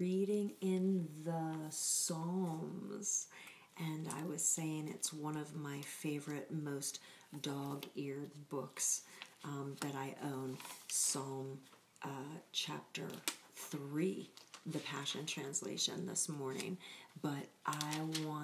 reading in the Psalms. And I was saying it's one of my favorite, most dog eared books um, that I own Psalm uh, chapter 3, the Passion Translation, this morning. But I want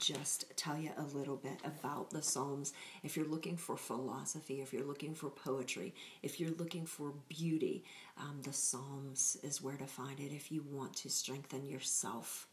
just tell you a little bit about the Psalms. If you're looking for philosophy, if you're looking for poetry, if you're looking for beauty, um, the Psalms is where to find it if you want to strengthen yourself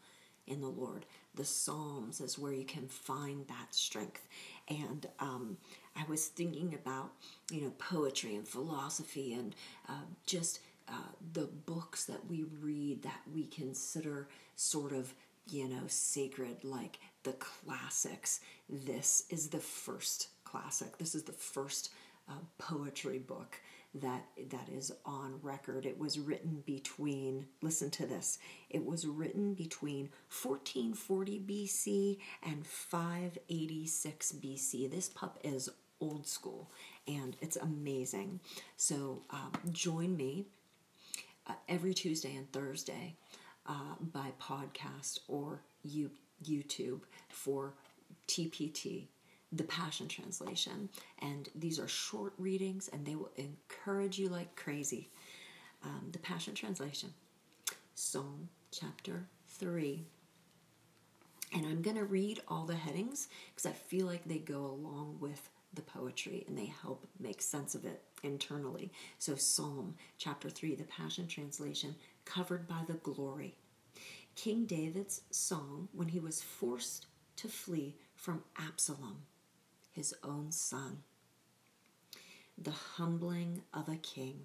in the Lord. The Psalms is where you can find that strength. And um, I was thinking about, you know, poetry and philosophy and uh, just uh, the books that we read that we consider sort of, you know, sacred, like the classics. This is the first classic. This is the first uh, poetry book that that is on record. It was written between listen to this. It was written between 1440 BC and 586 BC. This pup is old school and it's amazing. So um, join me uh, every Tuesday and Thursday podcast or you, YouTube for TPT the Passion Translation. And these are short readings and they will encourage you like crazy. Um, the Passion Translation, Psalm chapter 3. And I'm going to read all the headings because I feel like they go along with the poetry and they help make sense of it internally. So, Psalm chapter 3, the Passion Translation, covered by the glory. King David's song when he was forced to flee from Absalom his own son. The humbling of a king.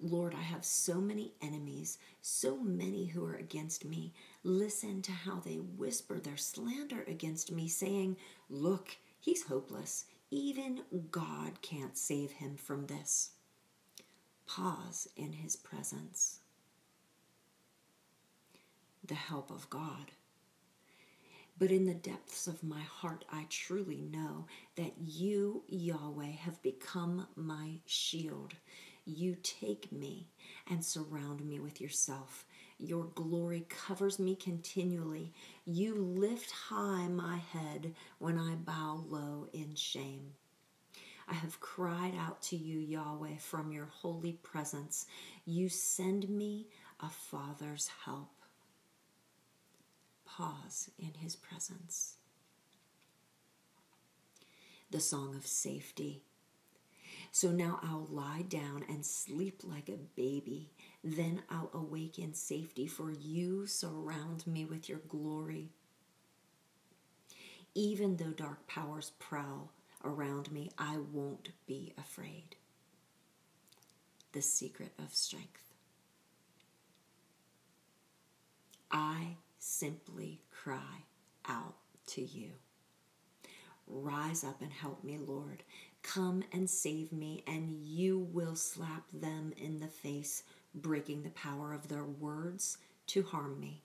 Lord, I have so many enemies, so many who are against me. Listen to how they whisper their slander against me, saying, Look, he's hopeless. Even God can't save him from this. Pause in his presence. The help of God. But in the depths of my heart, I truly know that you, Yahweh, have become my shield. You take me and surround me with yourself. Your glory covers me continually. You lift high my head when I bow low in shame. I have cried out to you, Yahweh, from your holy presence. You send me a father's help pause in his presence. The song of safety. So now I'll lie down and sleep like a baby. Then I'll awake in safety, for you surround me with your glory. Even though dark powers prowl around me, I won't be afraid. The secret of strength. I simply cry out to you. Rise up and help me, Lord. Come and save me, and you will slap them in the face, breaking the power of their words to harm me.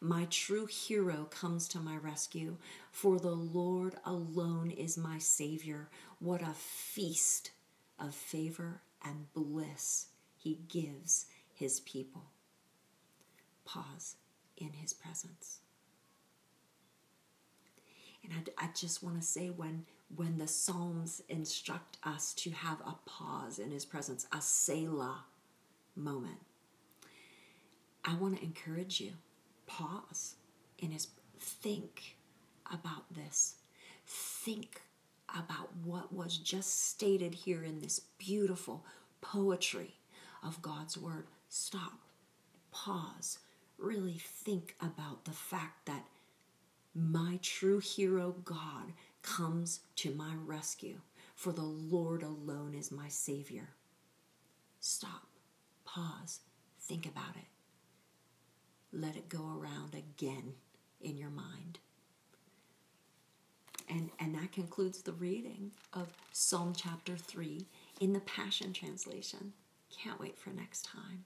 My true hero comes to my rescue, for the Lord alone is my Savior. What a feast of favor and bliss he gives his people. Pause in his presence. And I, I just want to say when when the Psalms instruct us to have a pause in his presence, a Selah moment, I want to encourage you. Pause in his think about this. Think about what was just stated here in this beautiful poetry of God's word. Stop. Pause really think about the fact that my true hero, God, comes to my rescue, for the Lord alone is my Savior. Stop, pause, think about it. Let it go around again in your mind. And, and that concludes the reading of Psalm chapter 3 in the Passion Translation. Can't wait for next time.